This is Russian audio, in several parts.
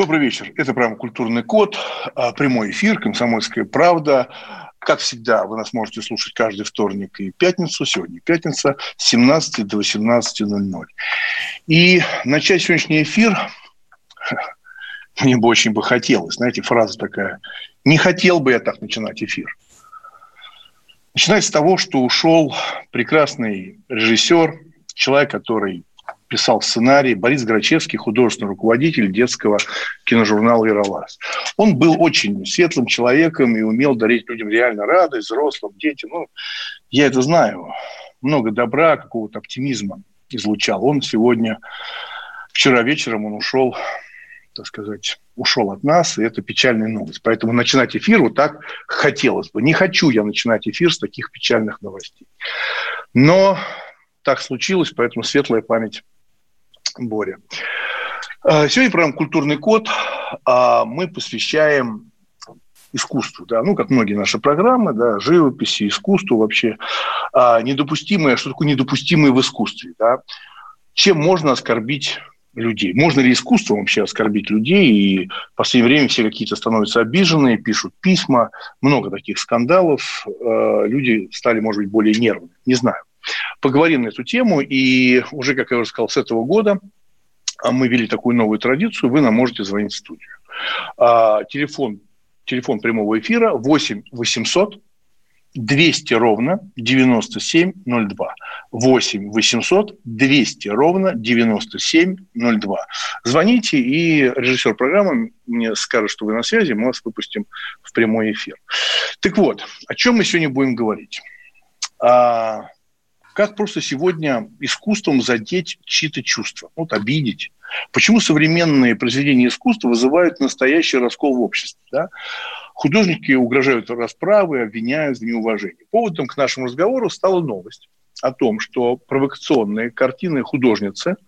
Добрый вечер. Это программа «Культурный код», а, прямой эфир, «Комсомольская правда». Как всегда, вы нас можете слушать каждый вторник и пятницу. Сегодня пятница с 17 до 18.00. И начать сегодняшний эфир мне бы очень бы хотелось. Знаете, фраза такая. Не хотел бы я так начинать эфир. Начинать с того, что ушел прекрасный режиссер, человек, который писал сценарий Борис Грачевский, художественный руководитель детского киножурнала «Ералас». Он был очень светлым человеком и умел дарить людям реально радость, взрослым, детям. Ну, я это знаю. Много добра, какого-то оптимизма излучал. Он сегодня, вчера вечером он ушел, так сказать, ушел от нас, и это печальная новость. Поэтому начинать эфир вот так хотелось бы. Не хочу я начинать эфир с таких печальных новостей. Но так случилось, поэтому светлая память Боря. А, сегодня программа «Культурный код» а, мы посвящаем искусству, да, ну, как многие наши программы, да, живописи, искусству вообще, а, недопустимое, что такое недопустимое в искусстве, да, чем можно оскорбить людей. Можно ли искусством вообще оскорбить людей? И в последнее время все какие-то становятся обиженные, пишут письма, много таких скандалов. Люди стали, может быть, более нервными. Не знаю поговорим на эту тему. И уже, как я уже сказал, с этого года а, мы ввели такую новую традицию. Вы нам можете звонить в студию. А, телефон, телефон прямого эфира 8 800 200 ровно 9702. 8 800 200 ровно 9702. Звоните, и режиссер программы мне скажет, что вы на связи, мы вас выпустим в прямой эфир. Так вот, о чем мы сегодня будем говорить? А, как просто сегодня искусством задеть чьи-то чувства, вот обидеть. Почему современные произведения искусства вызывают настоящий раскол в обществе? Да? Художники угрожают расправы, обвиняют в неуважении. Поводом к нашему разговору стала новость о том, что провокационные картины художницы –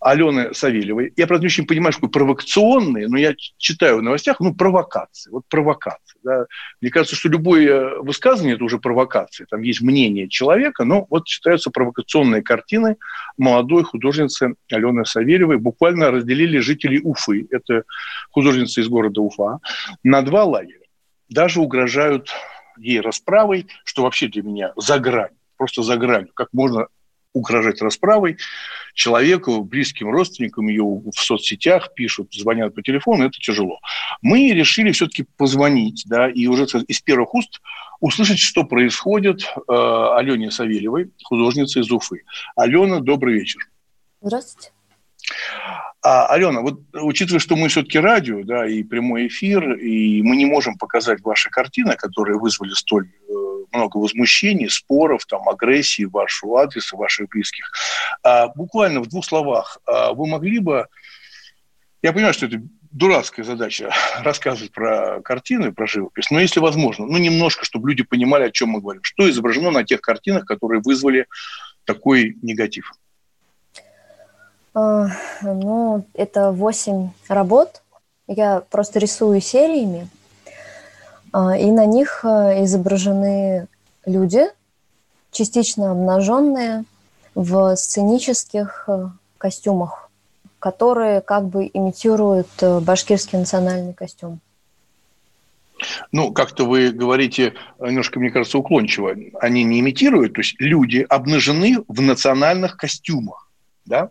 Алены Савельевой. Я, правда, не очень понимаю, что провокационные, но я читаю в новостях, ну, провокации. Вот провокации. Да. Мне кажется, что любое высказывание – это уже провокация. Там есть мнение человека, но вот считаются провокационные картины молодой художницы Алены Савельевой. Буквально разделили жителей Уфы, это художница из города Уфа, на два лагеря. Даже угрожают ей расправой, что вообще для меня за грань просто за гранью. Как можно угрожать расправой человеку, близким родственникам ее в соцсетях пишут, звонят по телефону, это тяжело. Мы решили все-таки позвонить, да, и уже из первых уст услышать, что происходит э, Алене Савельевой, художнице из Уфы. Алена, добрый вечер. Здравствуйте. А, Алена, вот учитывая, что мы все-таки радио, да, и прямой эфир, и мы не можем показать ваши картины, которые вызвали столь э, много возмущений, споров, там, агрессии в вашу адрес, ваших близких. А, буквально в двух словах, а, вы могли бы... Я понимаю, что это дурацкая задача рассказывать про картины, про живопись, но если возможно, ну, немножко, чтобы люди понимали, о чем мы говорим. Что изображено на тех картинах, которые вызвали такой негатив? А, ну, это восемь работ. Я просто рисую сериями. А, и на них а, изображены люди, частично обнаженные, в сценических а, костюмах, которые как бы имитируют башкирский национальный костюм. Ну, как-то вы говорите немножко, мне кажется, уклончиво. Они не имитируют, то есть люди обнажены в национальных костюмах, да?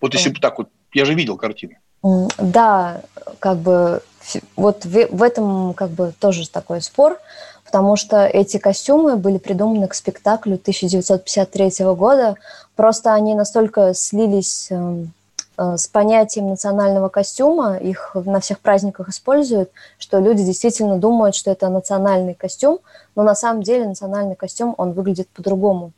Вот если бы так вот, я же видел картины. Да, как бы вот в, в этом как бы тоже такой спор, потому что эти костюмы были придуманы к спектаклю 1953 года. Просто они настолько слились э, э, с понятием национального костюма, их на всех праздниках используют, что люди действительно думают, что это национальный костюм, но на самом деле национальный костюм, он выглядит по-другому.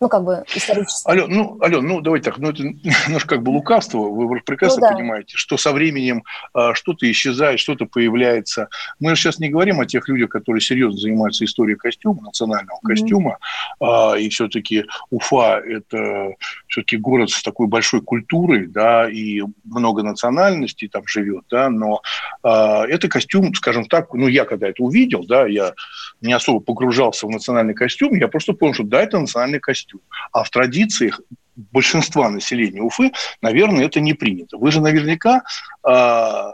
Ну, как бы исторически. Ален, ну, Ален, ну, давайте так, ну, это немножко как бы лукавство, вы прекрасно ну, да. понимаете, что со временем а, что-то исчезает, что-то появляется. Мы же сейчас не говорим о тех людях, которые серьезно занимаются историей костюма, национального mm-hmm. костюма, а, и все-таки Уфа – это все-таки город с такой большой культурой, да, и много национальностей там живет, да, но а, это костюм, скажем так, ну, я когда это увидел, да, я не особо погружался в национальный костюм, я просто понял, что да, это национальный костюм. А в традициях большинства населения Уфы, наверное, это не принято. Вы же наверняка э,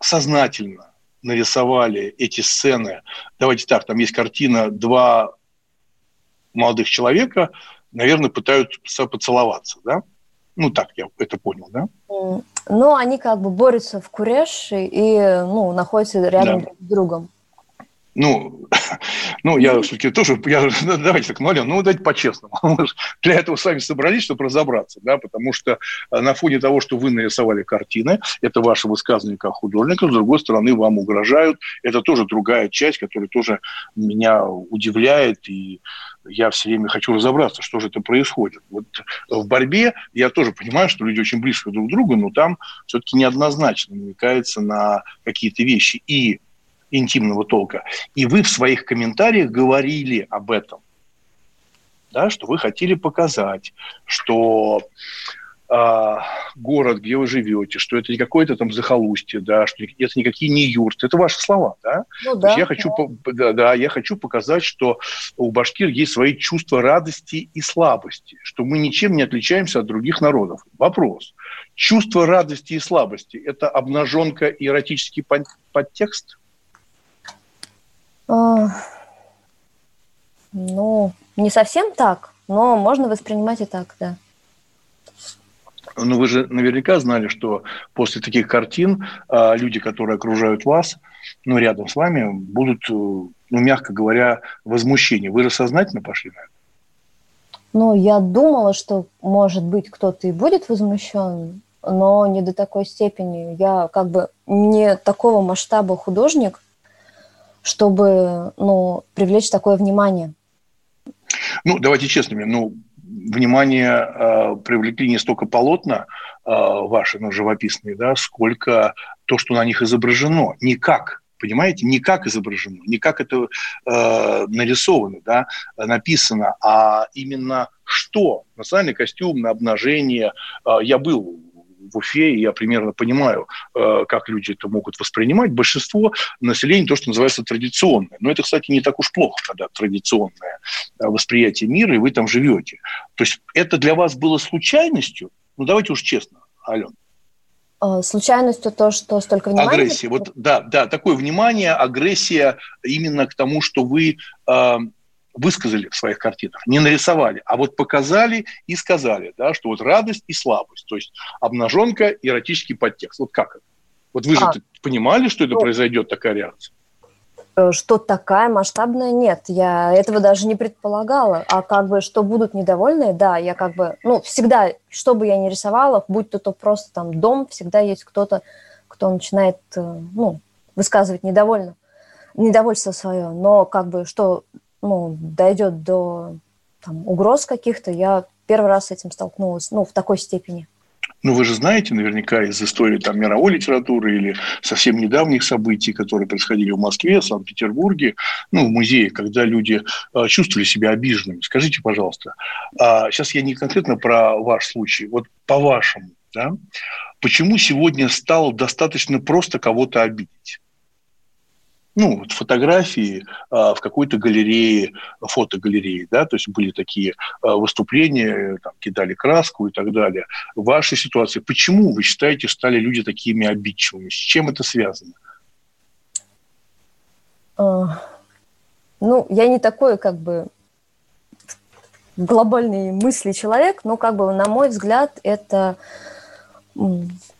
сознательно нарисовали эти сцены. Давайте так, там есть картина «Два молодых человека, наверное, пытаются поцеловаться, да? Ну, так я это понял, да? Ну, они как бы борются в Куреше и, ну, находятся рядом да. друг с другом. Ну, ну, я все-таки тоже, я, ну, давайте так, ну, Ален, ну, давайте по-честному. Мы же для этого сами собрались, чтобы разобраться, да, потому что э, на фоне того, что вы нарисовали картины, это ваше высказывание как художника, с другой стороны, вам угрожают. Это тоже другая часть, которая тоже меня удивляет, и я все время хочу разобраться, что же это происходит. Вот в борьбе я тоже понимаю, что люди очень близко друг к другу, но там все-таки неоднозначно намекается на какие-то вещи. И интимного толка. И вы в своих комментариях говорили об этом, да, что вы хотели показать, что э, город, где вы живете, что это не какое-то там захолустье, да, что это никакие не юрты. Это ваши слова, да? Ну, да, я хочу, да. Да, я хочу показать, что у башкир есть свои чувства радости и слабости, что мы ничем не отличаемся от других народов. Вопрос. Чувство радости и слабости – это обнаженка и эротический подтекст – ну, не совсем так, но можно воспринимать и так, да. Ну, вы же наверняка знали, что после таких картин а, люди, которые окружают вас, ну, рядом с вами, будут, э, ну, мягко говоря, возмущения. Вы же сознательно пошли на это? Ну, я думала, что, может быть, кто-то и будет возмущен, но не до такой степени. Я как бы не такого масштаба художник, чтобы ну, привлечь такое внимание? Ну, давайте честными. Ну, внимание э, привлекли не столько полотна э, ваши, ну, живописные, да, сколько то, что на них изображено. Никак, понимаете, не как изображено, не как это э, нарисовано, да, написано, а именно что. Национальный костюм на обнажение. Э, я был в Уфе, и я примерно понимаю, э, как люди это могут воспринимать. Большинство населения то, что называется традиционное. Но это, кстати, не так уж плохо, когда традиционное э, восприятие мира, и вы там живете. То есть это для вас было случайностью? Ну, давайте уж честно, Алена. Случайностью то, что столько внимания? Агрессия. Вот, да, да, такое внимание, агрессия именно к тому, что вы э, высказали в своих картинах, не нарисовали, а вот показали и сказали, да, что вот радость и слабость, то есть обнаженка эротический подтекст. Вот как это? Вот вы же а, понимали, что это ну, произойдет, такая реакция? Э, что такая масштабная, нет, я этого даже не предполагала. А как бы, что будут недовольны, да, я как бы, ну, всегда, что бы я ни рисовала, будь то, то просто там дом, всегда есть кто-то, кто начинает, э, ну, высказывать недовольно, недовольство свое. Но как бы, что ну, дойдет до там, угроз каких-то, я первый раз с этим столкнулась, ну, в такой степени. Ну, вы же знаете наверняка из истории там, мировой литературы или совсем недавних событий, которые происходили в Москве, Санкт-Петербурге, ну, в музее, когда люди э, чувствовали себя обиженными. Скажите, пожалуйста, э, сейчас я не конкретно про ваш случай, вот по-вашему, да, почему сегодня стало достаточно просто кого-то обидеть? Ну, фотографии а, в какой-то галерее, фотогалерее, да, то есть были такие а, выступления, там, кидали краску и так далее. В вашей ситуации, почему вы считаете, стали люди такими обидчивыми? С чем это связано? А, ну, я не такой, как бы, глобальный мысли человек, но, как бы, на мой взгляд, это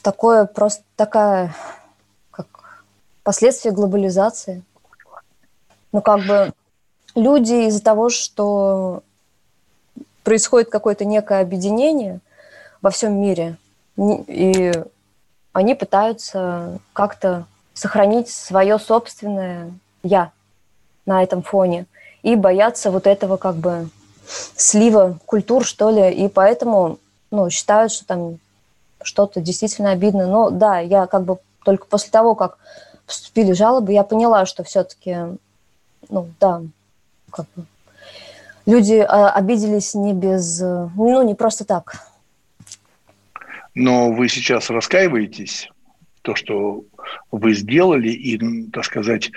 такое просто такая последствия глобализации. Ну, как бы люди из-за того, что происходит какое-то некое объединение во всем мире, и они пытаются как-то сохранить свое собственное «я» на этом фоне и боятся вот этого как бы слива культур, что ли, и поэтому, ну, считают, что там что-то действительно обидно. Но да, я как бы только после того, как поступили жалобы, я поняла, что все-таки, ну, да, как бы люди а, обиделись не без, ну, не просто так. Но вы сейчас раскаиваетесь то, что вы сделали, и, так сказать,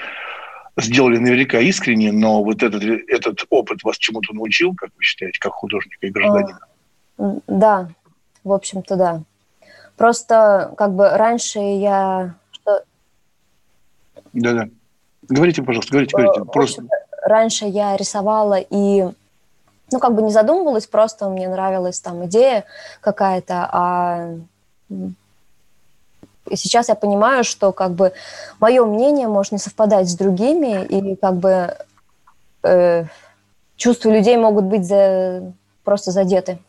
сделали наверняка искренне, но вот этот, этот опыт вас чему-то научил, как вы считаете, как художника и гражданина? Да, в общем-то, да. Просто как бы раньше я... Да-да. Говорите, пожалуйста, говорите, говорите. Просто... Раньше я рисовала и ну, как бы не задумывалась, просто мне нравилась там идея какая-то, а и сейчас я понимаю, что как бы мое мнение может не совпадать с другими, и как бы э, чувства людей могут быть за, просто задеты.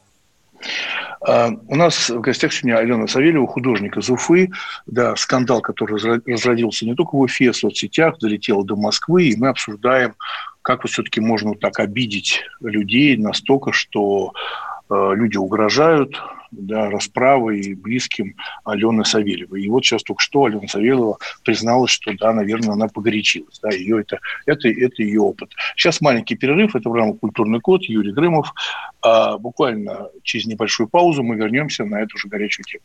А, у нас в гостях сегодня Алена Савельева, художник из Уфы. Да, скандал, который разродился не только в Уфе, в соцсетях, долетел до Москвы, и мы обсуждаем, как вот все-таки можно так обидеть людей настолько, что люди угрожают, да, расправой близким Алены Савельевой. И вот сейчас только что Алена Савельева призналась, что, да, наверное, она погорячилась. Да, ее это, это, это ее опыт. Сейчас маленький перерыв. Это программа «Культурный код». Юрий Грымов. А буквально через небольшую паузу мы вернемся на эту же горячую тему.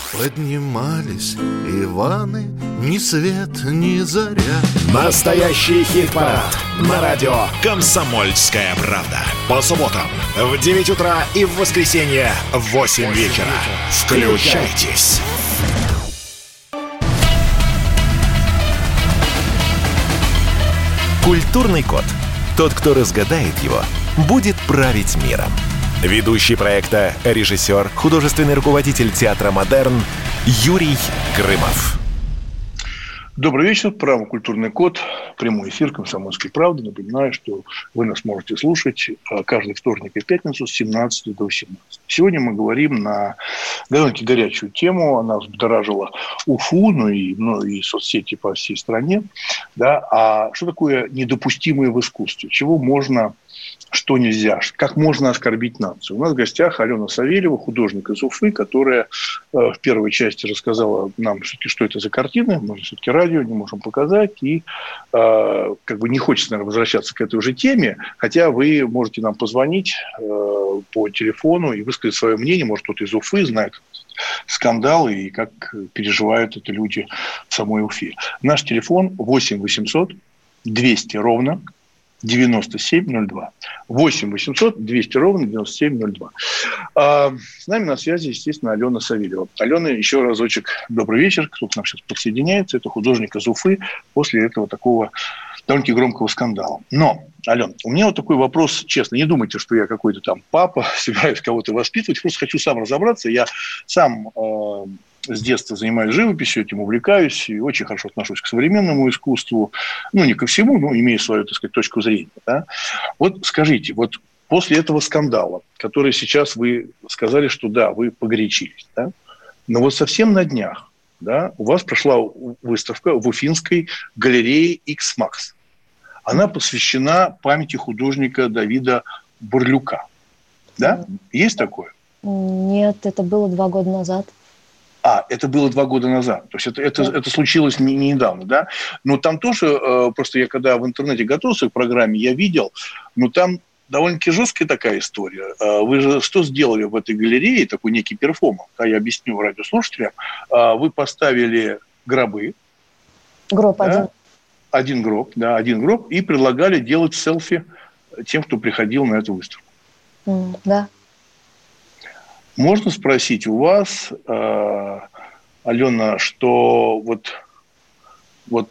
Поднимались Иваны, ни свет, ни заря. Настоящий хит-парад на радио «Комсомольская правда». По субботам в 9 утра и в воскресенье в 8 вечера. Включайтесь. Культурный код. Тот, кто разгадает его, будет править миром. Ведущий проекта, режиссер, художественный руководитель театра «Модерн» Юрий Грымов. Добрый вечер. Право «Культурный код». Прямой эфир «Комсомольской правды». Напоминаю, что вы нас можете слушать а, каждый вторник и пятницу с 17 до 18. Сегодня мы говорим на довольно-таки горячую тему. Она взбудоражила Уфу, ну и, ну и соцсети по всей стране. Да? А что такое недопустимое в искусстве? Чего можно что нельзя, как можно оскорбить нацию. У нас в гостях Алена Савельева, художник из Уфы, которая э, в первой части рассказала нам все-таки, что это за картины. Мы все-таки радио не можем показать. И э, как бы не хочется, наверное, возвращаться к этой уже теме, хотя вы можете нам позвонить э, по телефону и высказать свое мнение. Может, кто-то из Уфы знает скандалы и как переживают это люди в самой Уфе. Наш телефон 8 800 200 ровно 9702. 8 800 200 ровно 9702. А, с нами на связи, естественно, Алена Савельева. Алена, еще разочек добрый вечер. Кто к нам сейчас подсоединяется, это художник из Уфы после этого такого довольно-таки громкого скандала. Но, Ален, у меня вот такой вопрос, честно, не думайте, что я какой-то там папа, собираюсь кого-то воспитывать, просто хочу сам разобраться. Я сам э, с детства занимаюсь живописью, этим увлекаюсь и очень хорошо отношусь к современному искусству. Ну, не ко всему, но имею свою, так сказать, точку зрения. Да? Вот скажите, вот после этого скандала, который сейчас вы сказали, что да, вы погорячились, да? но вот совсем на днях да, у вас прошла выставка в Уфинской галерее X-Max. Она посвящена памяти художника Давида Бурлюка. Да? Есть такое? Нет, это было два года назад. А, это было два года назад. То есть это, это, это случилось не, не недавно, да? Но там тоже, э, просто я когда в интернете готовился к программе, я видел, но там довольно-таки жесткая такая история. Э, вы же что сделали в этой галерее, такой некий перформанс, да, я объясню радиослушателям. Э, вы поставили гробы. Гроб да, один. Один гроб, да, один гроб, и предлагали делать селфи тем, кто приходил на эту выставку. Mm, да. Можно спросить у вас, э, Алена, что вот, вот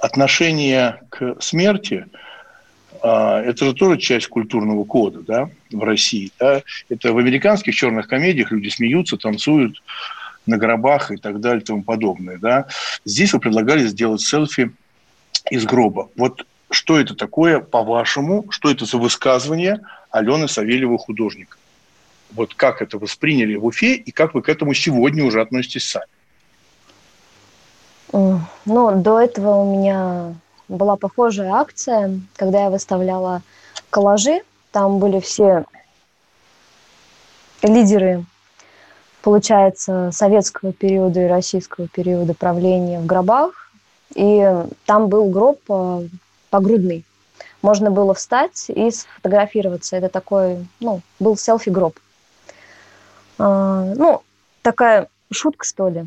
отношение к смерти э, это же тоже часть культурного кода да, в России. Да? Это в американских черных комедиях люди смеются, танцуют, на гробах и так далее и тому подобное. Да? Здесь вы предлагали сделать селфи из гроба. Вот что это такое, по-вашему, что это за высказывание Алены Савельевой художника? Вот как это восприняли в Уфе и как вы к этому сегодня уже относитесь сами? Ну, до этого у меня была похожая акция, когда я выставляла коллажи. Там были все лидеры, получается, советского периода и российского периода правления в гробах. И там был гроб э, погрудный. Можно было встать и сфотографироваться. Это такой, ну, был селфи-гроб. А, ну, такая шутка, что ли.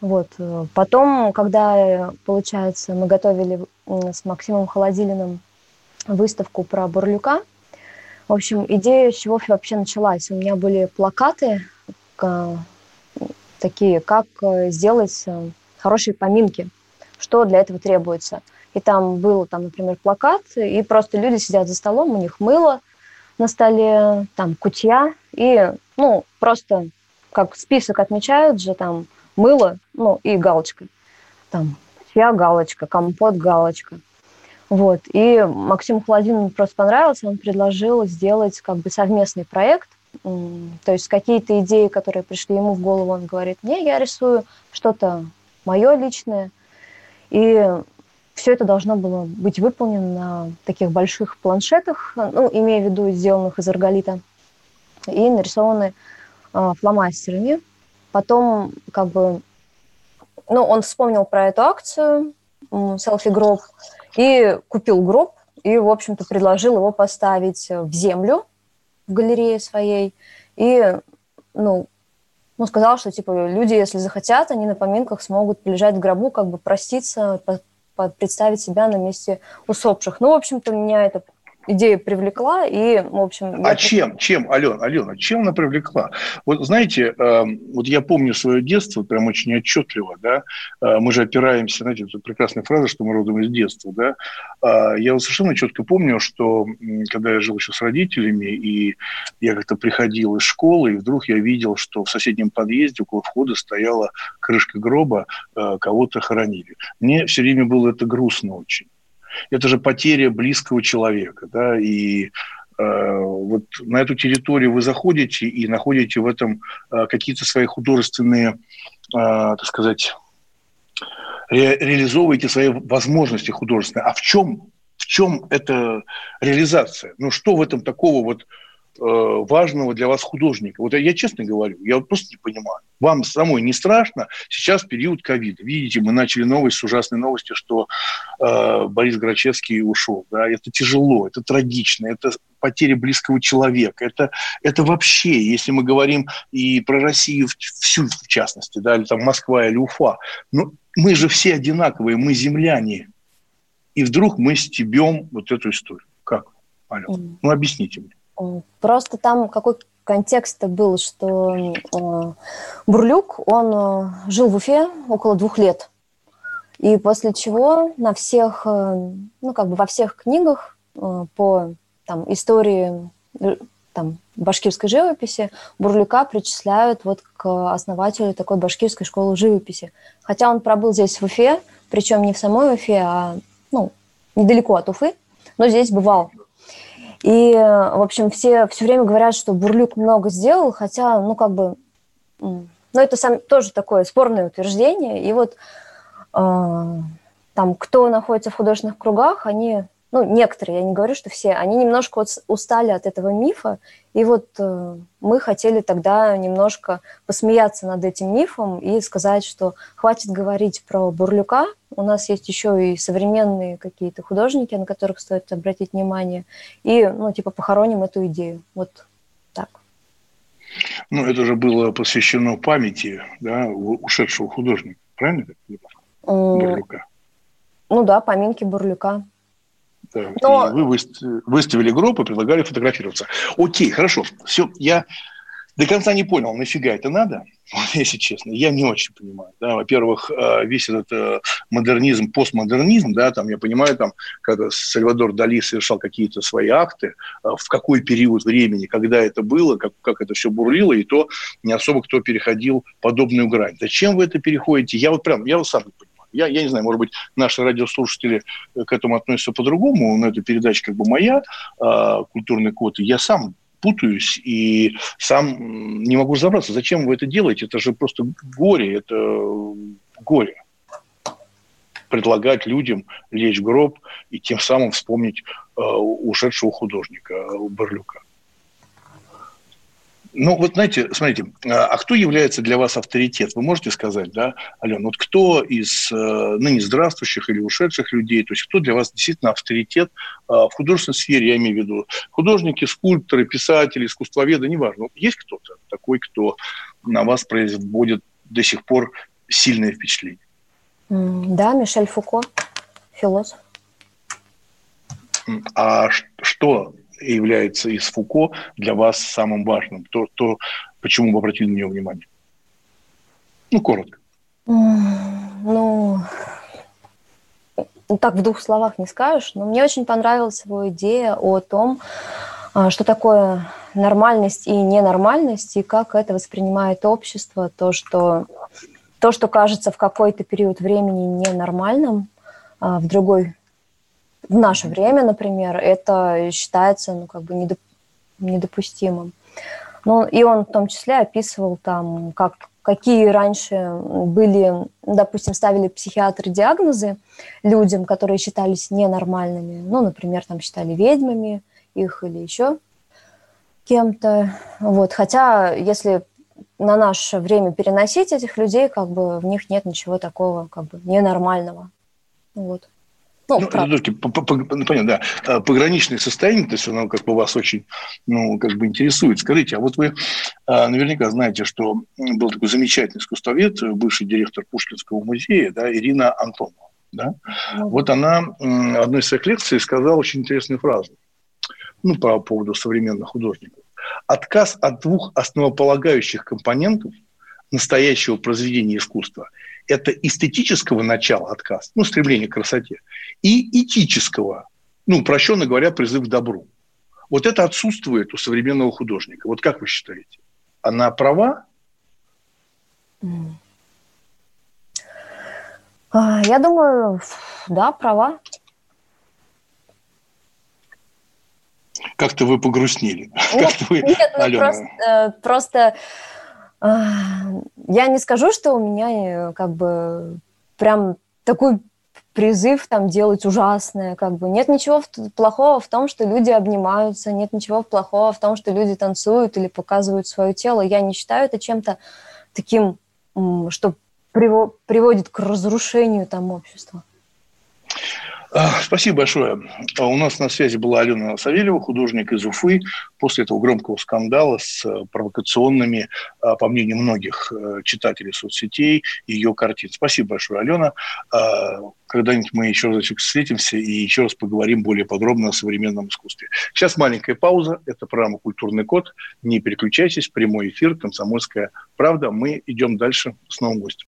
Вот. Потом, когда, получается, мы готовили с Максимом Холодилиным выставку про Бурлюка, в общем, идея с чего вообще началась. У меня были плакаты такие, как э, сделать э, хорошие поминки, что для этого требуется. И там был, там, например, плакат, и просто люди сидят за столом, у них мыло на столе, там кутья, и, ну, просто как список отмечают же, там, мыло, ну, и галочка. Там, чья галочка, компот галочка. Вот. И Максиму Холодину просто понравился, он предложил сделать как бы совместный проект. То есть какие-то идеи, которые пришли ему в голову, он говорит, не, я рисую что-то мое личное. И все это должно было быть выполнено на таких больших планшетах, ну, имея в виду сделанных из арголита, и нарисованы э, фломастерами. Потом, как бы, ну, он вспомнил про эту акцию, селфи-гроб, и купил гроб, и, в общем-то, предложил его поставить в землю в галерее своей. И, ну, ну, сказал, что, типа, люди, если захотят, они на поминках смогут лежать в гробу, как бы проститься, представить себя на месте усопших. Ну, в общем-то, меня это идея привлекла, и, в общем... А я... чем? Чем, Алена, Алена, чем она привлекла? Вот знаете, э, вот я помню свое детство прям очень отчетливо, да, э, мы же опираемся, знаете, это прекрасная фраза, что мы родом из детства, да, э, я вот совершенно четко помню, что когда я жил еще с родителями, и я как-то приходил из школы, и вдруг я видел, что в соседнем подъезде около входа стояла крышка гроба, э, кого-то хоронили. Мне все время было это грустно очень это же потеря близкого человека, да, и э, вот на эту территорию вы заходите и находите в этом э, какие-то свои художественные, э, так сказать, ре, реализовываете свои возможности художественные. А в чем, в чем эта реализация? Ну, что в этом такого вот важного для вас художника. Вот я честно говорю, я вот просто не понимаю. Вам самой не страшно? Сейчас период ковида. Видите, мы начали новость с ужасной новостью, что э, Борис Грачевский ушел. Да? Это тяжело, это трагично, это потеря близкого человека. Это, это вообще, если мы говорим и про Россию всю в частности, да, или там Москва или Уфа, ну, мы же все одинаковые, мы земляне. И вдруг мы стебем вот эту историю. Как, Алена? Ну, объясните мне. Просто там какой контекст был, что э, Бурлюк, он э, жил в Уфе около двух лет. И после чего на всех, э, ну, как бы во всех книгах по там, истории там, башкирской живописи Бурлюка причисляют вот к основателю такой башкирской школы живописи. Хотя он пробыл здесь в Уфе, причем не в самой Уфе, а ну, недалеко от Уфы, но здесь бывал. И, в общем, все все время говорят, что Бурлюк много сделал, хотя, ну, как бы, ну, это сам, тоже такое спорное утверждение. И вот э, там, кто находится в художественных кругах, они ну, некоторые, я не говорю, что все, они немножко устали от этого мифа, и вот э, мы хотели тогда немножко посмеяться над этим мифом и сказать, что хватит говорить про Бурлюка, у нас есть еще и современные какие-то художники, на которых стоит обратить внимание, и, ну, типа, похороним эту идею, вот так. Ну, это же было посвящено памяти, да, ушедшего художника, правильно? Бурлюка. Ну да, поминки Бурлюка. Но... И вы выставили группу предлагали фотографироваться. Окей, хорошо. Все, я до конца не понял, нафига это надо, если честно. Я не очень понимаю. Да. Во-первых, э, весь этот э, модернизм, постмодернизм, да, там, я понимаю, там, когда Сальвадор Дали совершал какие-то свои акты, э, в какой период времени, когда это было, как, как это все бурлило, и то не особо кто переходил подобную грань. Зачем вы это переходите? Я вот прям, я вот сам не понимаю. Я, я не знаю, может быть, наши радиослушатели к этому относятся по-другому, но эта передача как бы моя, культурный код, и я сам путаюсь и сам не могу разобраться, зачем вы это делаете. Это же просто горе, это горе. Предлагать людям лечь в гроб и тем самым вспомнить э, ушедшего художника э, Барлюка. Ну, вот знаете, смотрите, а, а кто является для вас авторитет? Вы можете сказать, да, Алена, вот кто из э, ныне здравствующих или ушедших людей, то есть кто для вас действительно авторитет э, в художественной сфере, я имею в виду художники, скульпторы, писатели, искусствоведы, неважно. Есть кто-то такой, кто на вас производит до сих пор сильное впечатление? Да, Мишель Фуко, философ. А что является из Фуко для вас самым важным? То, то почему вы обратили на него внимание? Ну, коротко. Ну, так в двух словах не скажешь, но мне очень понравилась его идея о том, а, что такое нормальность и ненормальность, и как это воспринимает общество, то, что, то, что кажется в какой-то период времени ненормальным, а в другой в наше время, например, это считается ну, как бы недоп недопустимым. Ну, и он в том числе описывал там, как, какие раньше были, допустим, ставили психиатры диагнозы людям, которые считались ненормальными. Ну, например, там считали ведьмами их или еще кем-то. Вот. Хотя, если на наше время переносить этих людей, как бы в них нет ничего такого как бы ненормального. Вот. Ну, ну подождите, по, по, по, ну, понятно, да. А, пограничное состояние, то есть оно как бы вас очень, ну, как бы интересует. Скажите, а вот вы а, наверняка знаете, что был такой замечательный искусствовед, бывший директор Пушкинского музея, да, Ирина Антонова. Да? Mm-hmm. Вот она в одной из своих лекций сказала очень интересную фразу ну, по поводу современных художников. Отказ от двух основополагающих компонентов настоящего произведения искусства – это эстетического начала отказ, ну, стремление к красоте, и этического, ну, упрощенно говоря, призыв к добру. Вот это отсутствует у современного художника. Вот как вы считаете? Она права? А, я думаю, да, права. Как-то вы погрустнели. Нет, вы, нет ну, просто, э, просто я не скажу, что у меня э, как бы прям такой призыв там делать ужасное, как бы нет ничего плохого в том, что люди обнимаются, нет ничего плохого в том, что люди танцуют или показывают свое тело. Я не считаю это чем-то таким, что приводит к разрушению там общества. Спасибо большое. А у нас на связи была Алена Савельева, художник из Уфы. После этого громкого скандала с э, провокационными, а, по мнению многих э, читателей соцсетей, ее картин. Спасибо большое, Алена. А, когда-нибудь мы еще раз встретимся и еще раз поговорим более подробно о современном искусстве. Сейчас маленькая пауза. Это программа «Культурный код». Не переключайтесь. Прямой эфир «Комсомольская правда». Мы идем дальше с новым гостем.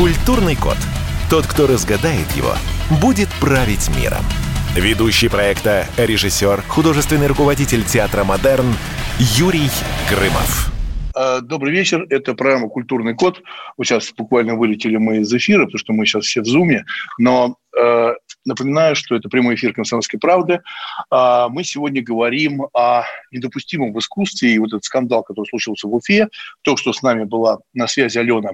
Культурный код. Тот, кто разгадает его, будет править миром. Ведущий проекта, режиссер, художественный руководитель театра «Модерн» Юрий Грымов. А, добрый вечер. Это программа «Культурный код». Вот сейчас буквально вылетели мы из эфира, потому что мы сейчас все в Зуме. Но э, напоминаю, что это прямой эфир «Комсомольской правды». Э, мы сегодня говорим о недопустимом в искусстве. И вот этот скандал, который случился в Уфе. То, что с нами была на связи Алена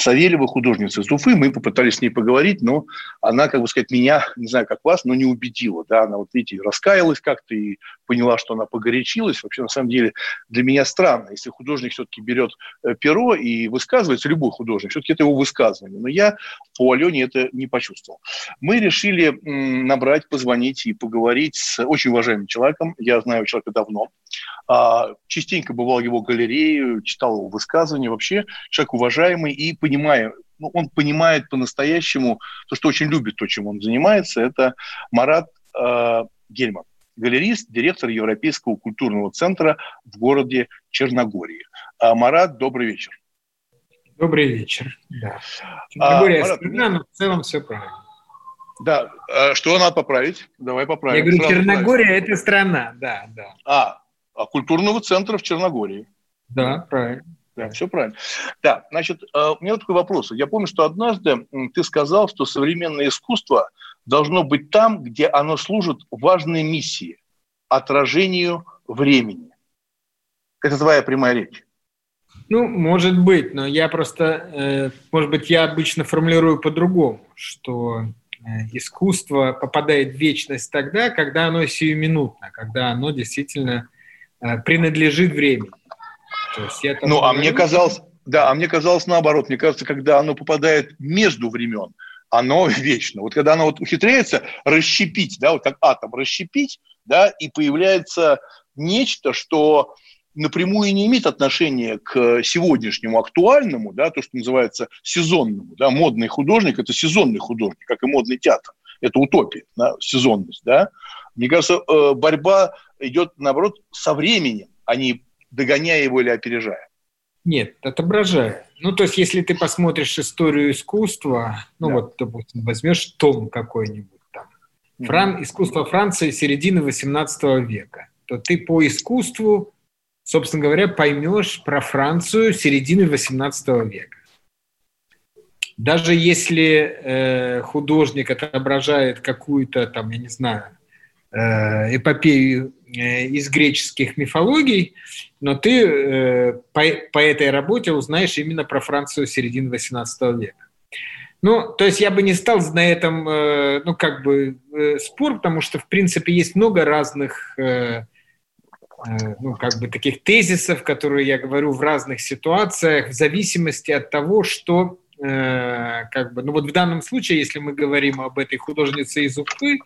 Савельева, художница из Уфы, мы попытались с ней поговорить, но она, как бы сказать, меня, не знаю, как вас, но не убедила. Да? Она, вот видите, раскаялась как-то и поняла, что она погорячилась. Вообще, на самом деле, для меня странно, если художник все-таки берет э, перо и высказывается, любой художник, все-таки это его высказывание. Но я по Алене это не почувствовал. Мы решили набрать, позвонить и поговорить с очень уважаемым человеком. Я знаю человека давно. А, частенько бывал в его галерее, читал его высказывания. Вообще человек уважаемый и понимая, ну, он понимает по-настоящему то, что очень любит то, чем он занимается. Это Марат э, Гельман, галерист, директор Европейского культурного центра в городе Черногории. А, Марат, добрый вечер. Добрый вечер. Да. Черногория а, Марат, страна, но в целом все правильно. Да, а что надо поправить? Давай поправим. Я говорю, Сразу Черногория – это страна, да, да. А, а, культурного центра в Черногории. Да, правильно. Да, все правильно. Да, значит, а, у меня такой вопрос. Я помню, что однажды ты сказал, что современное искусство должно быть там, где оно служит важной миссии – отражению времени. Это твоя прямая речь. Ну, может быть, но я просто, э, может быть, я обычно формулирую по-другому, что э, искусство попадает в вечность тогда, когда оно сиюминутно, когда оно действительно Э, принадлежит времени. Ну, а мне казалось, да, а мне казалось наоборот. Мне кажется, когда оно попадает между времен, оно вечно. Вот когда оно вот ухитряется расщепить, да, вот как атом расщепить, да, и появляется нечто, что напрямую не имеет отношения к сегодняшнему актуальному, да, то, что называется сезонному. Да, модный художник – это сезонный художник, как и модный театр. Это утопия, да, сезонность. Да. Мне кажется, э, борьба идет, наоборот, со временем, а не догоняя его или опережая. Нет, отображая. Ну, то есть, если ты посмотришь историю искусства, ну, да. вот, допустим, возьмешь том какой-нибудь там, Фран... искусство Франции середины XVIII века, то ты по искусству, собственно говоря, поймешь про Францию середины XVIII века. Даже если э, художник отображает какую-то там, я не знаю, Э, эпопею из греческих мифологий, но ты э, по, по этой работе узнаешь именно про Францию середины XVIII века. Ну, то есть я бы не стал на этом, ну, как бы, спор, потому что, в принципе, есть много разных, ну, как бы, таких тезисов, которые я говорю в разных ситуациях, в зависимости от того, что, как бы, ну, вот в данном случае, если мы говорим об этой художнице из Уфы,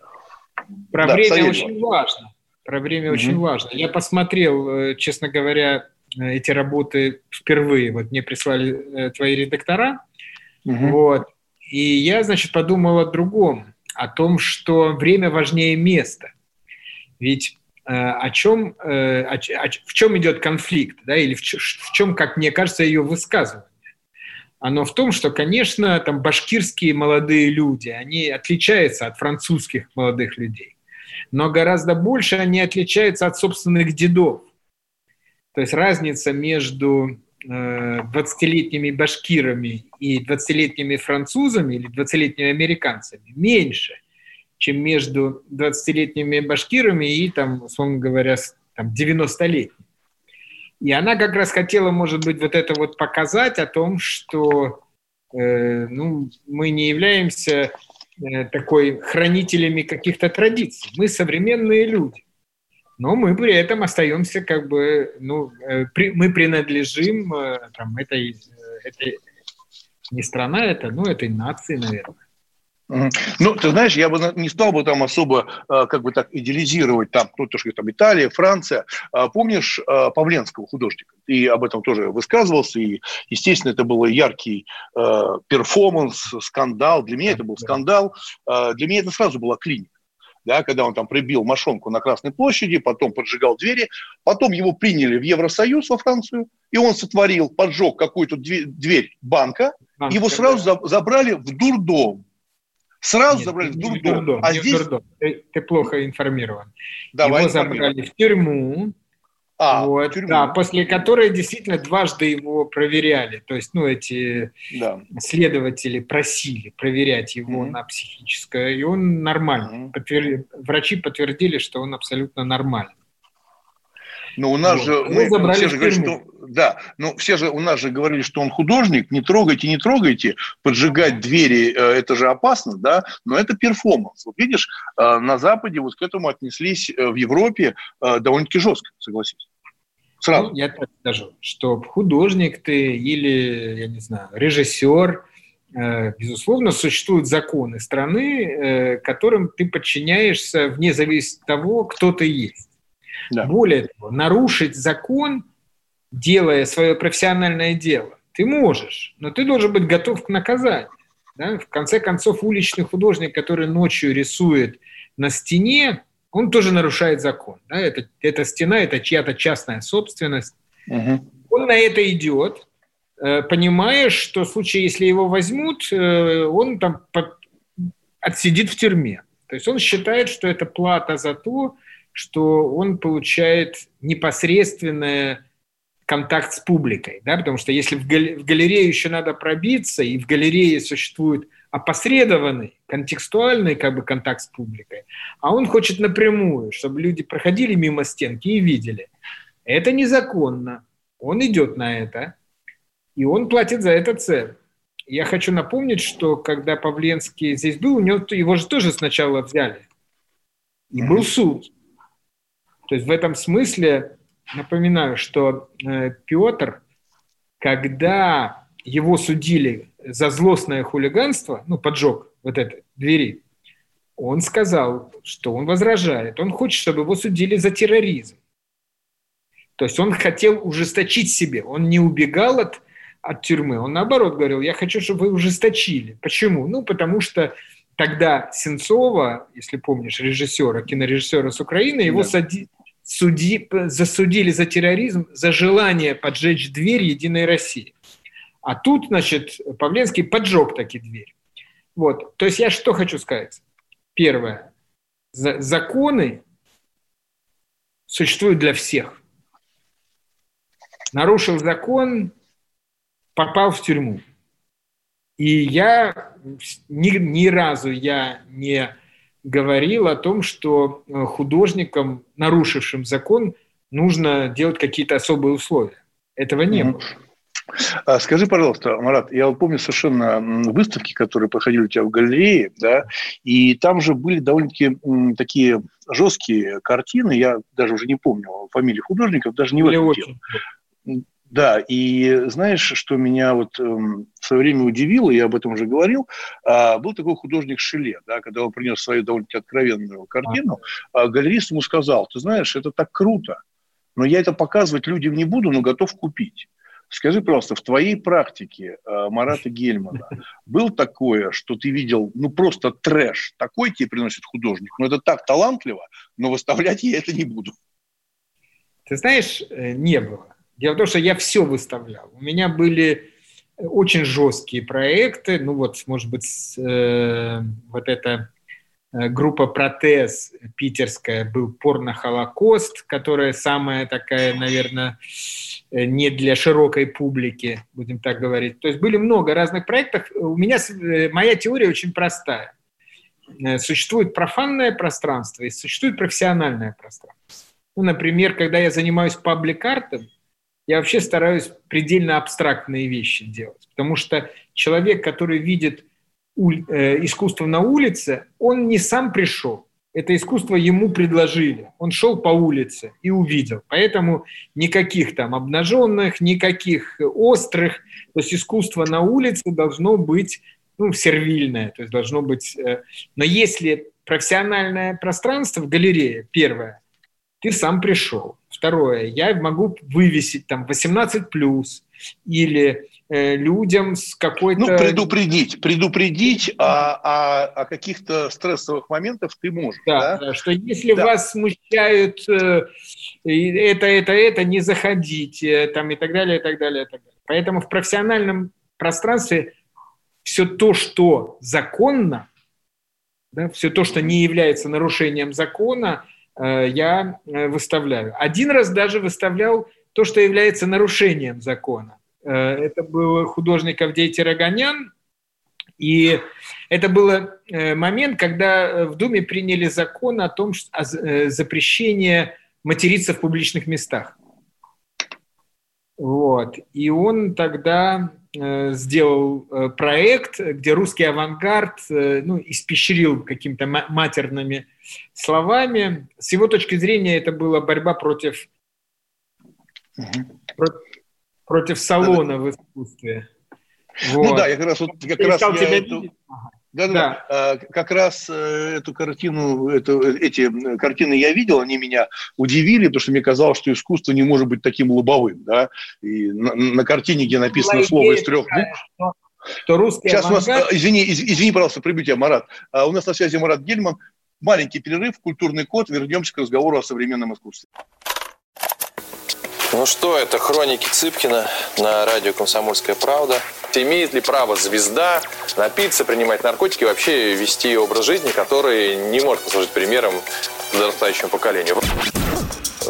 про да, время очень важно. Про время угу. очень важно. Я посмотрел, э, честно говоря, э, эти работы впервые. Вот мне прислали э, твои редактора. Угу. Вот. И я, значит, подумал о другом. О том, что время важнее места. Ведь о чем, о, о, в чем идет конфликт, да, или в, в чем, как мне кажется, ее высказывание оно в том, что, конечно, там башкирские молодые люди, они отличаются от французских молодых людей, но гораздо больше они отличаются от собственных дедов. То есть разница между 20-летними э, башкирами и 20-летними французами или 20-летними американцами меньше, чем между 20-летними башкирами и, там, условно говоря, там, 90-летними. И она как раз хотела, может быть, вот это вот показать о том, что э, ну, мы не являемся такой хранителями каких-то традиций. Мы современные люди. Но мы при этом остаемся как бы, ну, э, при, мы принадлежим э, там, этой, э, этой, не страна это, ну, этой нации, наверное. Ну, ты знаешь, я бы не стал бы там особо, э, как бы так, идеализировать там, ну, то, что там Италия, Франция. А помнишь э, Павленского художника? И об этом тоже высказывался, и, естественно, это был яркий э, перформанс, скандал. Для меня это был скандал. Э, для меня это сразу была клиника. Да, когда он там прибил мошонку на Красной площади, потом поджигал двери, потом его приняли в Евросоюз во Францию, и он сотворил, поджег какую-то дверь банка, Банка, его сразу да. забрали в дурдом Сразу Нет, забрали в дурдом. дурдом а здесь... дурдом. Ты, ты плохо информирован. Давай Его забрали в тюрьму. А, вот, да, после которой действительно дважды его проверяли. То есть, ну, эти да. следователи просили проверять его mm-hmm. на психическое, и он нормальный. Mm-hmm. Подтвер... Врачи подтвердили, что он абсолютно нормальный. Но у нас вот. же мы, мы все же говорили, что да, но все же у нас же говорили, что он художник, не трогайте, не трогайте, поджигать двери э, это же опасно, да, но это перформанс. Вот видишь, э, на Западе вот к этому отнеслись э, в Европе довольно-таки жестко, согласись. Сразу. Ну, я так скажу, что художник ты или, я не знаю, режиссер, безусловно, существуют законы страны, которым ты подчиняешься вне зависимости от того, кто ты есть. Да. Более того, нарушить закон, делая свое профессиональное дело, ты можешь, но ты должен быть готов к наказанию. Да? В конце концов, уличный художник, который ночью рисует на стене, он тоже нарушает закон. Да? Это, эта стена – это чья-то частная собственность. Угу. Он на это идет, э, понимая, что в случае, если его возьмут, э, он там отсидит в тюрьме. То есть он считает, что это плата за то, что он получает непосредственный контакт с публикой, да, потому что если в, галерею еще надо пробиться, и в галерее существует опосредованный, контекстуальный как бы контакт с публикой, а он хочет напрямую, чтобы люди проходили мимо стенки и видели. Это незаконно. Он идет на это, и он платит за это цену. Я хочу напомнить, что когда Павленский здесь был, у него, его же тоже сначала взяли. И был суд. То есть в этом смысле напоминаю, что э, Петр, когда его судили за злостное хулиганство, ну, поджог вот этой двери, он сказал, что он возражает. Он хочет, чтобы его судили за терроризм. То есть он хотел ужесточить себе. Он не убегал от, от тюрьмы. Он наоборот говорил, я хочу, чтобы вы ужесточили. Почему? Ну, потому что тогда Сенцова, если помнишь, режиссера, кинорежиссера с Украины, его да. сади, суди, засудили за терроризм, за желание поджечь дверь Единой России. А тут, значит, Павленский поджег таки дверь. Вот. То есть я что хочу сказать? Первое. Законы существуют для всех. Нарушил закон, попал в тюрьму. И я ни, ни разу я не говорил о том, что э, художникам, нарушившим закон, нужно делать какие-то особые условия. Этого не было. А скажи, пожалуйста, Марат, я помню совершенно выставки, которые проходили у тебя в галерее, да, и там же были довольно-таки такие жесткие картины, я даже уже не помню фамилии художников, даже не в этом дело. Да, и знаешь, что меня вот э, в свое время удивило, я об этом уже говорил, э, был такой художник Шиле, да, когда он принес свою довольно-таки откровенную картину, э, галерист ему сказал, ты знаешь, это так круто, но я это показывать людям не буду, но готов купить. Скажи просто, в твоей практике э, Марата Гельмана был такое, что ты видел, ну просто трэш, такой тебе приносит художник, ну это так талантливо, но выставлять я это не буду. Ты знаешь, э, не было. Дело в том, что я все выставлял. У меня были очень жесткие проекты. Ну вот, может быть, э, вот эта э, группа «Протез» питерская был «Порно-Холокост», которая самая такая, наверное, э, не для широкой публики, будем так говорить. То есть были много разных проектов. У меня э, моя теория очень простая. Существует профанное пространство и существует профессиональное пространство. Ну, например, когда я занимаюсь паблик-артом, я вообще стараюсь предельно абстрактные вещи делать, потому что человек, который видит э, искусство на улице, он не сам пришел, это искусство ему предложили. Он шел по улице и увидел. Поэтому никаких там обнаженных, никаких острых. То есть искусство на улице должно быть ну, сервильное. То есть должно быть... Э, но если профессиональное пространство в галерее, первое, ты сам пришел. Второе, я могу вывесить там 18 плюс или э, людям с какой-то... Ну, предупредить, предупредить о, о, о каких-то стрессовых моментах ты можешь. Да, да? что если да. вас смущают э, это, это, это, не заходите, там и так далее, и так далее, и так далее. Поэтому в профессиональном пространстве все то, что законно, да, все то, что не является нарушением закона, я э, выставляю. Один раз даже выставлял то, что является нарушением закона. Это был художник Авдей Тирогонян, и это был момент, когда в Думе приняли закон о том, что о запрещении материться в публичных местах. Вот. И он тогда э, сделал э, проект, где русский авангард э, ну, испещрил какими-то матерными словами. С его точки зрения это была борьба против, угу. про, против салона в искусстве. Вот. Ну да, я как раз, вот, как раз я эту, да, да, да. А, как раз э, эту картину, эту, эти картины я видел, они меня удивили, потому что мне казалось, что искусство не может быть таким лобовым, да. И на, на картине, где написано Была слово из трех букв. Что русский Сейчас авангард... у нас, извини, извини, пожалуйста, прибью тебя, Марат. А у нас на связи Марат Гельман. Маленький перерыв, культурный код. Вернемся к разговору о современном искусстве. Ну что, это хроники Цыпкина на радио «Комсомольская правда». Имеет ли право звезда напиться, принимать наркотики и вообще вести образ жизни, который не может послужить примером подрастающему поколению?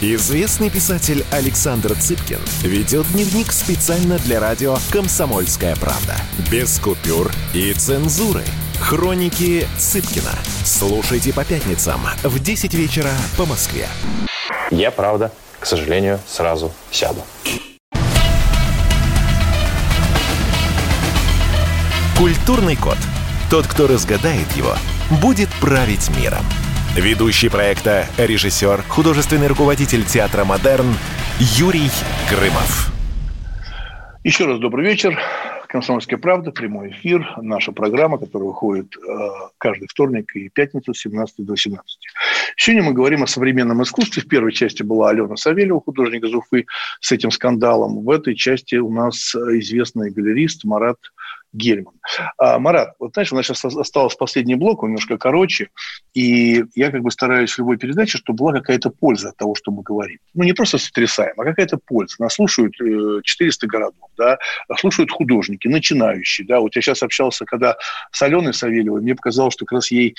Известный писатель Александр Цыпкин ведет дневник специально для радио «Комсомольская правда». Без купюр и цензуры. Хроники Цыпкина. Слушайте по пятницам в 10 вечера по Москве. Я, правда, к сожалению, сразу сяду. Культурный код. Тот, кто разгадает его, будет править миром. Ведущий проекта, режиссер, художественный руководитель театра «Модерн» Юрий Грымов. Еще раз добрый вечер. «Комсомольская правда», прямой эфир, наша программа, которая выходит э, каждый вторник и пятницу с 17 до 18. Сегодня мы говорим о современном искусстве. В первой части была Алена Савельева, художник из Уфы, с этим скандалом. В этой части у нас известный галерист Марат Гельман. А, Марат, вот знаешь, у нас сейчас осталось последний блок, он немножко короче, и я как бы стараюсь в любой передаче, чтобы была какая-то польза от того, что мы говорим. Ну, не просто сотрясаем, а какая-то польза. Нас слушают 400 э, городов, да, слушают художники, начинающие, да. Вот я сейчас общался, когда с Аленой Савельевой, мне показалось, что как раз ей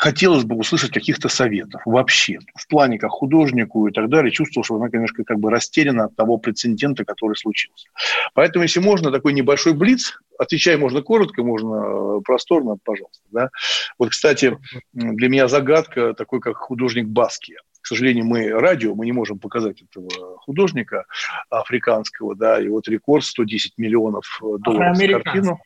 хотелось бы услышать каких-то советов вообще, в плане как художнику и так далее. Чувствовал, что она, конечно, как бы растеряна от того прецедента, который случился. Поэтому, если можно, такой небольшой блиц, отвечай можно коротко, можно э, просторно, пожалуйста. Да? Вот, кстати, для меня загадка такой, как художник Баския. К сожалению, мы радио, мы не можем показать этого художника африканского, да, и вот рекорд 110 миллионов э, долларов за картину.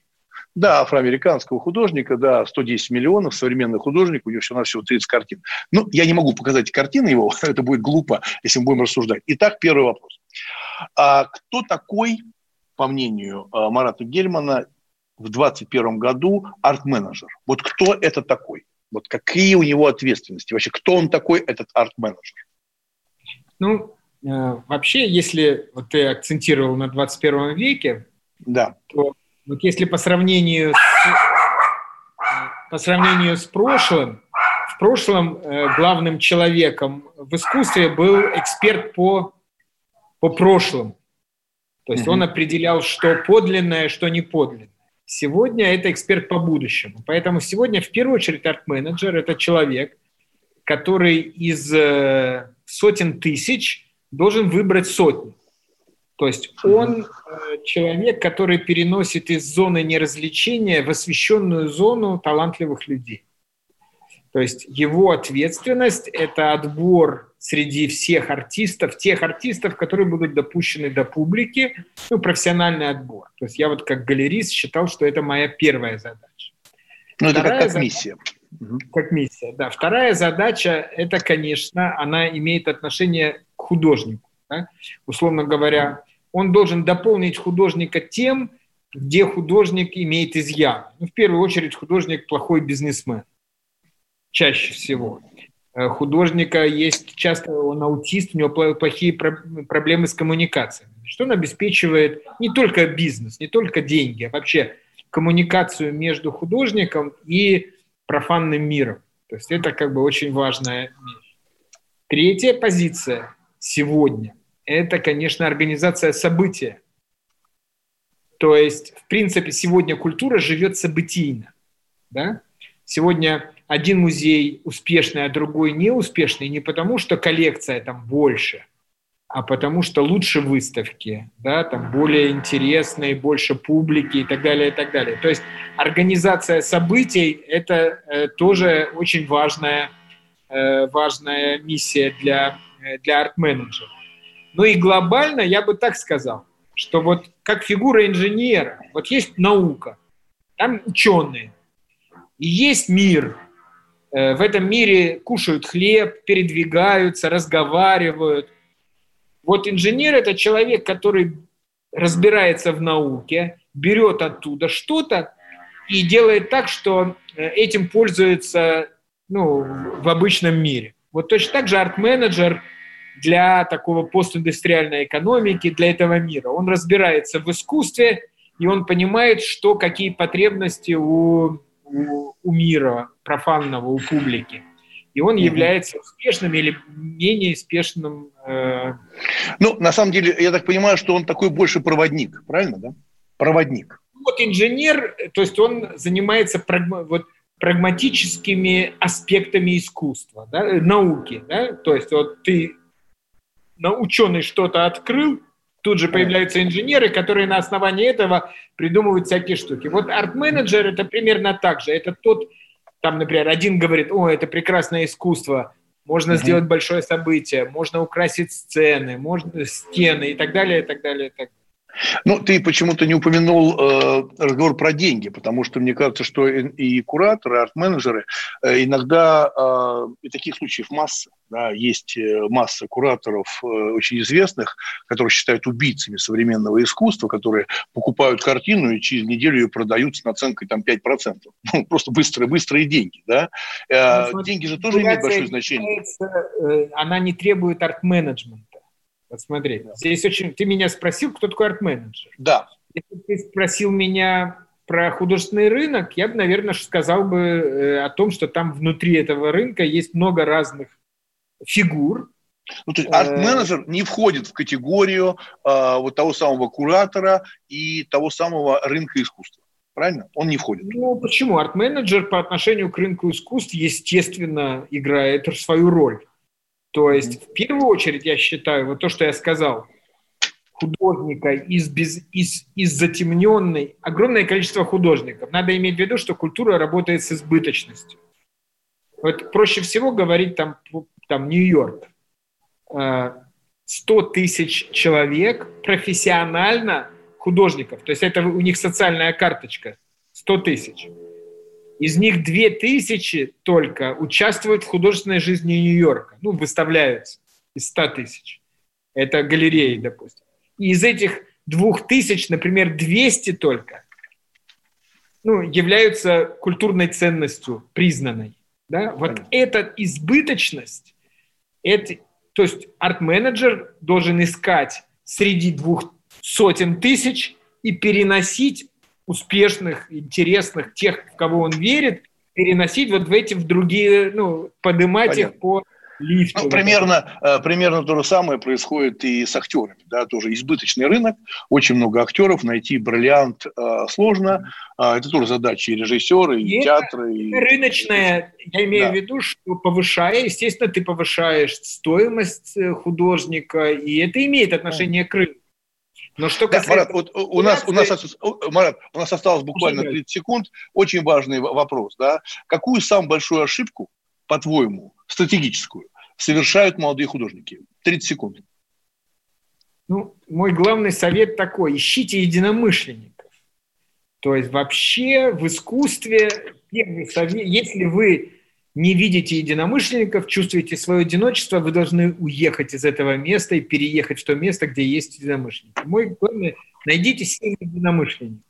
Да, афроамериканского художника, да, 110 миллионов, современный художник, у него все на всего 30 картин. Ну, я не могу показать картины его, это будет глупо, если мы будем рассуждать. Итак, первый вопрос. А кто такой, по мнению а, Марата Гельмана, в 2021 году арт-менеджер? Вот кто это такой? Вот какие у него ответственности? Вообще, кто он такой, этот арт-менеджер? Ну, э, вообще, если вот ты акцентировал на 21 веке, да. то вот если по сравнению с, по сравнению с прошлым, в прошлом э, главным человеком в искусстве был эксперт по, по прошлому. То есть mm-hmm. он определял, что подлинное, что не подлинное. Сегодня это эксперт по будущему. Поэтому сегодня в первую очередь арт-менеджер – это человек, который из э, сотен тысяч должен выбрать сотни. То есть он э, человек, который переносит из зоны неразвлечения в освещенную зону талантливых людей. То есть его ответственность – это отбор среди всех артистов, тех артистов, которые будут допущены до публики, ну, профессиональный отбор. То есть я вот как галерист считал, что это моя первая задача. Ну, это как, как миссия. Как миссия, да. Вторая задача – это, конечно, она имеет отношение к художнику. Да? Условно говоря, он должен дополнить художника тем, где художник имеет изъян. Ну, в первую очередь, художник плохой бизнесмен. Чаще всего. э, художника есть часто он аутист, у него плохие проблемы с коммуникацией. Что он обеспечивает не только бизнес, не только деньги, а вообще коммуникацию между художником и профанным миром. То есть это как бы очень важная вещь. Третья позиция сегодня – это, конечно, организация события. То есть, в принципе, сегодня культура живет событийно. Да? Сегодня один музей успешный, а другой неуспешный не потому, что коллекция там больше, а потому что лучше выставки, да, там более интересные, больше публики и так далее, и так далее. То есть организация событий – это э, тоже очень важная, э, важная миссия для, э, для арт-менеджера. Ну и глобально я бы так сказал, что вот как фигура инженера, вот есть наука, там ученые, и есть мир. Э, в этом мире кушают хлеб, передвигаются, разговаривают. Вот инженер – это человек, который разбирается в науке, берет оттуда что-то и делает так, что э, этим пользуется ну, в обычном мире. Вот точно так же арт-менеджер для такого постиндустриальной экономики, для этого мира. Он разбирается в искусстве, и он понимает, что какие потребности у у, у мира профанного, у публики. И он является успешным или менее успешным. Э... Ну, на самом деле, я так понимаю, что он такой больше проводник, правильно, да? Проводник. Вот инженер, то есть он занимается прагма, вот, прагматическими аспектами искусства, да, науки. Да? То есть вот ты, ученый что-то открыл, Тут же появляются инженеры, которые на основании этого придумывают всякие штуки. Вот арт-менеджер это примерно так же. Это тот, там, например, один говорит, о, это прекрасное искусство, можно uh-huh. сделать большое событие, можно украсить сцены, можно стены и так далее, и так далее, и так далее. Ну, ты почему-то не упомянул э, разговор про деньги, потому что мне кажется, что и, и кураторы, арт-менеджеры э, иногда, э, и таких случаев масса, да, есть э, масса кураторов э, очень известных, которые считают убийцами современного искусства, которые покупают картину и через неделю ее продают с наценкой там 5%. Ну, просто быстрые, быстрые деньги, да. Э, ну, деньги же тоже имеют большое значение. Э, она не требует арт-менеджмента. Вот смотри, здесь очень... Ты меня спросил, кто такой арт-менеджер. Да. Если ты спросил меня про художественный рынок, я бы, наверное, сказал бы э, о том, что там внутри этого рынка есть много разных фигур. Ну, то есть э, арт-менеджер не входит в категорию э, вот того самого куратора и того самого рынка искусства. Правильно? Он не входит. Ну, почему? Арт-менеджер по отношению к рынку искусств, естественно, играет свою роль. То есть, в первую очередь, я считаю, вот то, что я сказал, художника из, без, из, из затемненной, огромное количество художников. Надо иметь в виду, что культура работает с избыточностью. Вот проще всего говорить там, там Нью-Йорк. 100 э, тысяч человек профессионально художников. То есть это у них социальная карточка. 100 тысяч. Из них две тысячи только участвуют в художественной жизни Нью-Йорка. Ну, выставляются из 100 тысяч. Это галереи, допустим. И из этих двух тысяч, например, 200 только ну, являются культурной ценностью признанной. Да? Вот эта избыточность, это, то есть арт-менеджер должен искать среди двух сотен тысяч и переносить успешных, интересных, тех, в кого он верит, переносить вот в эти, в другие, ну, поднимать Понятно. их по лифту. Ну, примерно, э, примерно то же самое происходит и с актерами. Да, тоже избыточный рынок, очень много актеров, найти бриллиант э, сложно. Э, это тоже задача и режиссера, и, и театра. И... Рыночная, я имею да. в виду, что повышая, естественно, ты повышаешь стоимость э, художника, и это имеет отношение к рынку. Но что касается... Марат, вот у нас, у, нас, Марат, у нас осталось буквально 30 секунд. Очень важный вопрос. Да? Какую самую большую ошибку, по-твоему, стратегическую, совершают молодые художники? 30 секунд. Ну, мой главный совет такой. Ищите единомышленников. То есть вообще в искусстве, первый совет, если вы не видите единомышленников, чувствуете свое одиночество, вы должны уехать из этого места и переехать в то место, где есть единомышленники. Мой главный, найдите семь единомышленников.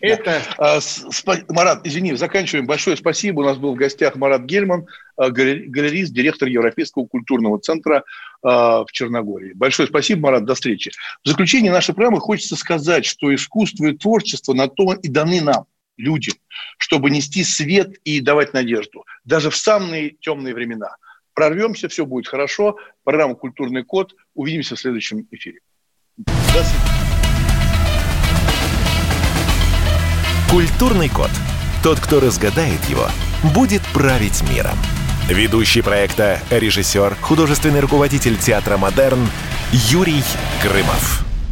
Это... А, Марат, извини, заканчиваем. Большое спасибо. У нас был в гостях Марат Гельман, а, галерист, директор Европейского культурного центра а, в Черногории. Большое спасибо, Марат, до встречи. В заключение нашей программы хочется сказать, что искусство и творчество на то и даны нам, людям, чтобы нести свет и давать надежду, даже в самые темные времена. Прорвемся, все будет хорошо. Программа «Культурный код». Увидимся в следующем эфире. До. Культурный код. Тот, кто разгадает его, будет править миром. Ведущий проекта, режиссер, художественный руководитель театра «Модерн» Юрий Грымов.